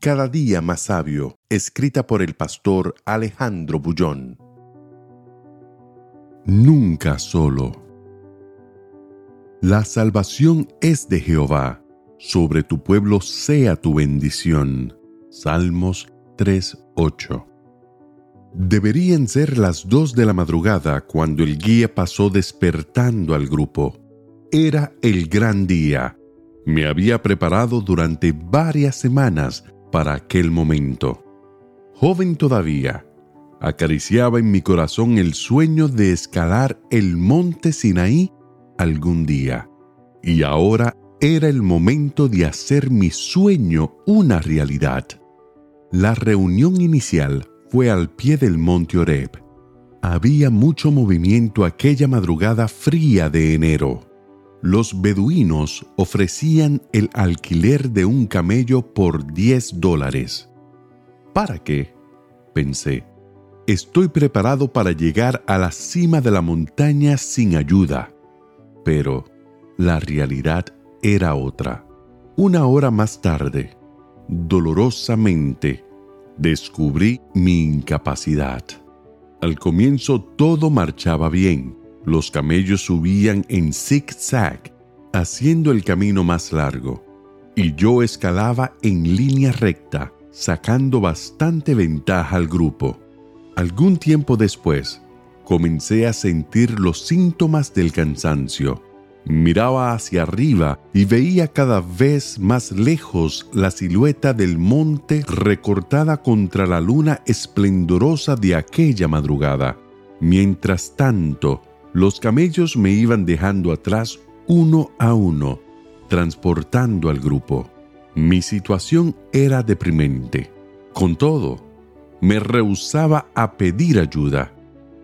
Cada día más sabio, escrita por el pastor Alejandro Bullón. Nunca solo. La salvación es de Jehová, sobre tu pueblo sea tu bendición. Salmos 3:8. Deberían ser las dos de la madrugada cuando el guía pasó despertando al grupo. Era el gran día. Me había preparado durante varias semanas para aquel momento. Joven todavía, acariciaba en mi corazón el sueño de escalar el monte Sinaí algún día. Y ahora era el momento de hacer mi sueño una realidad. La reunión inicial fue al pie del monte Oreb. Había mucho movimiento aquella madrugada fría de enero los beduinos ofrecían el alquiler de un camello por 10 dólares. ¿Para qué? pensé. Estoy preparado para llegar a la cima de la montaña sin ayuda. Pero la realidad era otra. Una hora más tarde, dolorosamente, descubrí mi incapacidad. Al comienzo todo marchaba bien los camellos subían en zig-zag, haciendo el camino más largo, y yo escalaba en línea recta, sacando bastante ventaja al grupo. Algún tiempo después, comencé a sentir los síntomas del cansancio. Miraba hacia arriba y veía cada vez más lejos la silueta del monte recortada contra la luna esplendorosa de aquella madrugada. Mientras tanto, los camellos me iban dejando atrás uno a uno, transportando al grupo. Mi situación era deprimente. Con todo, me rehusaba a pedir ayuda.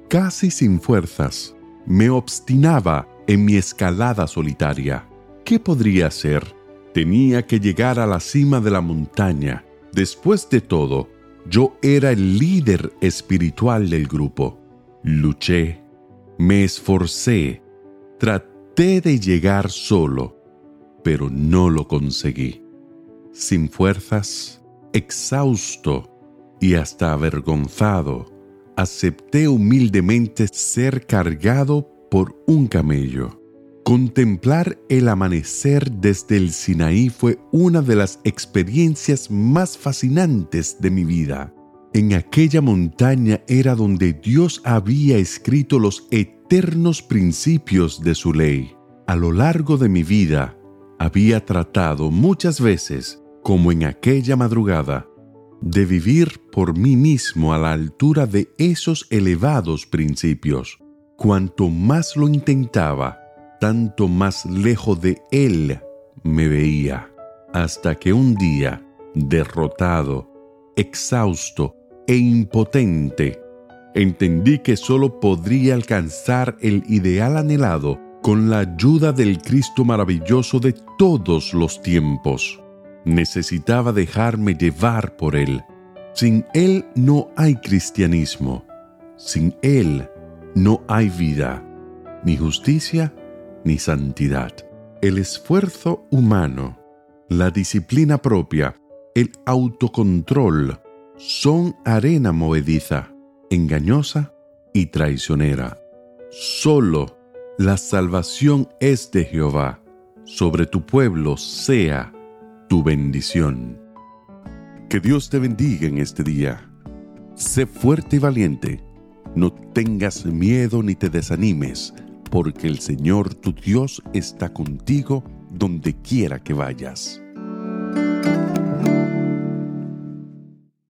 Casi sin fuerzas, me obstinaba en mi escalada solitaria. ¿Qué podría hacer? Tenía que llegar a la cima de la montaña. Después de todo, yo era el líder espiritual del grupo. Luché, me esforcé, traté de llegar solo, pero no lo conseguí. Sin fuerzas, exhausto y hasta avergonzado, acepté humildemente ser cargado por un camello. Contemplar el amanecer desde el Sinaí fue una de las experiencias más fascinantes de mi vida. En aquella montaña era donde Dios había escrito los eternos principios de su ley. A lo largo de mi vida, había tratado muchas veces, como en aquella madrugada, de vivir por mí mismo a la altura de esos elevados principios. Cuanto más lo intentaba, tanto más lejos de Él me veía, hasta que un día, derrotado, exhausto e impotente, entendí que solo podría alcanzar el ideal anhelado con la ayuda del Cristo maravilloso de todos los tiempos. Necesitaba dejarme llevar por Él. Sin Él no hay cristianismo. Sin Él no hay vida, ni justicia, ni santidad. El esfuerzo humano, la disciplina propia, el autocontrol, son arena movediza, engañosa y traicionera. Solo la salvación es de Jehová, sobre tu pueblo sea tu bendición. Que Dios te bendiga en este día. Sé fuerte y valiente, no tengas miedo ni te desanimes, porque el Señor tu Dios está contigo donde quiera que vayas.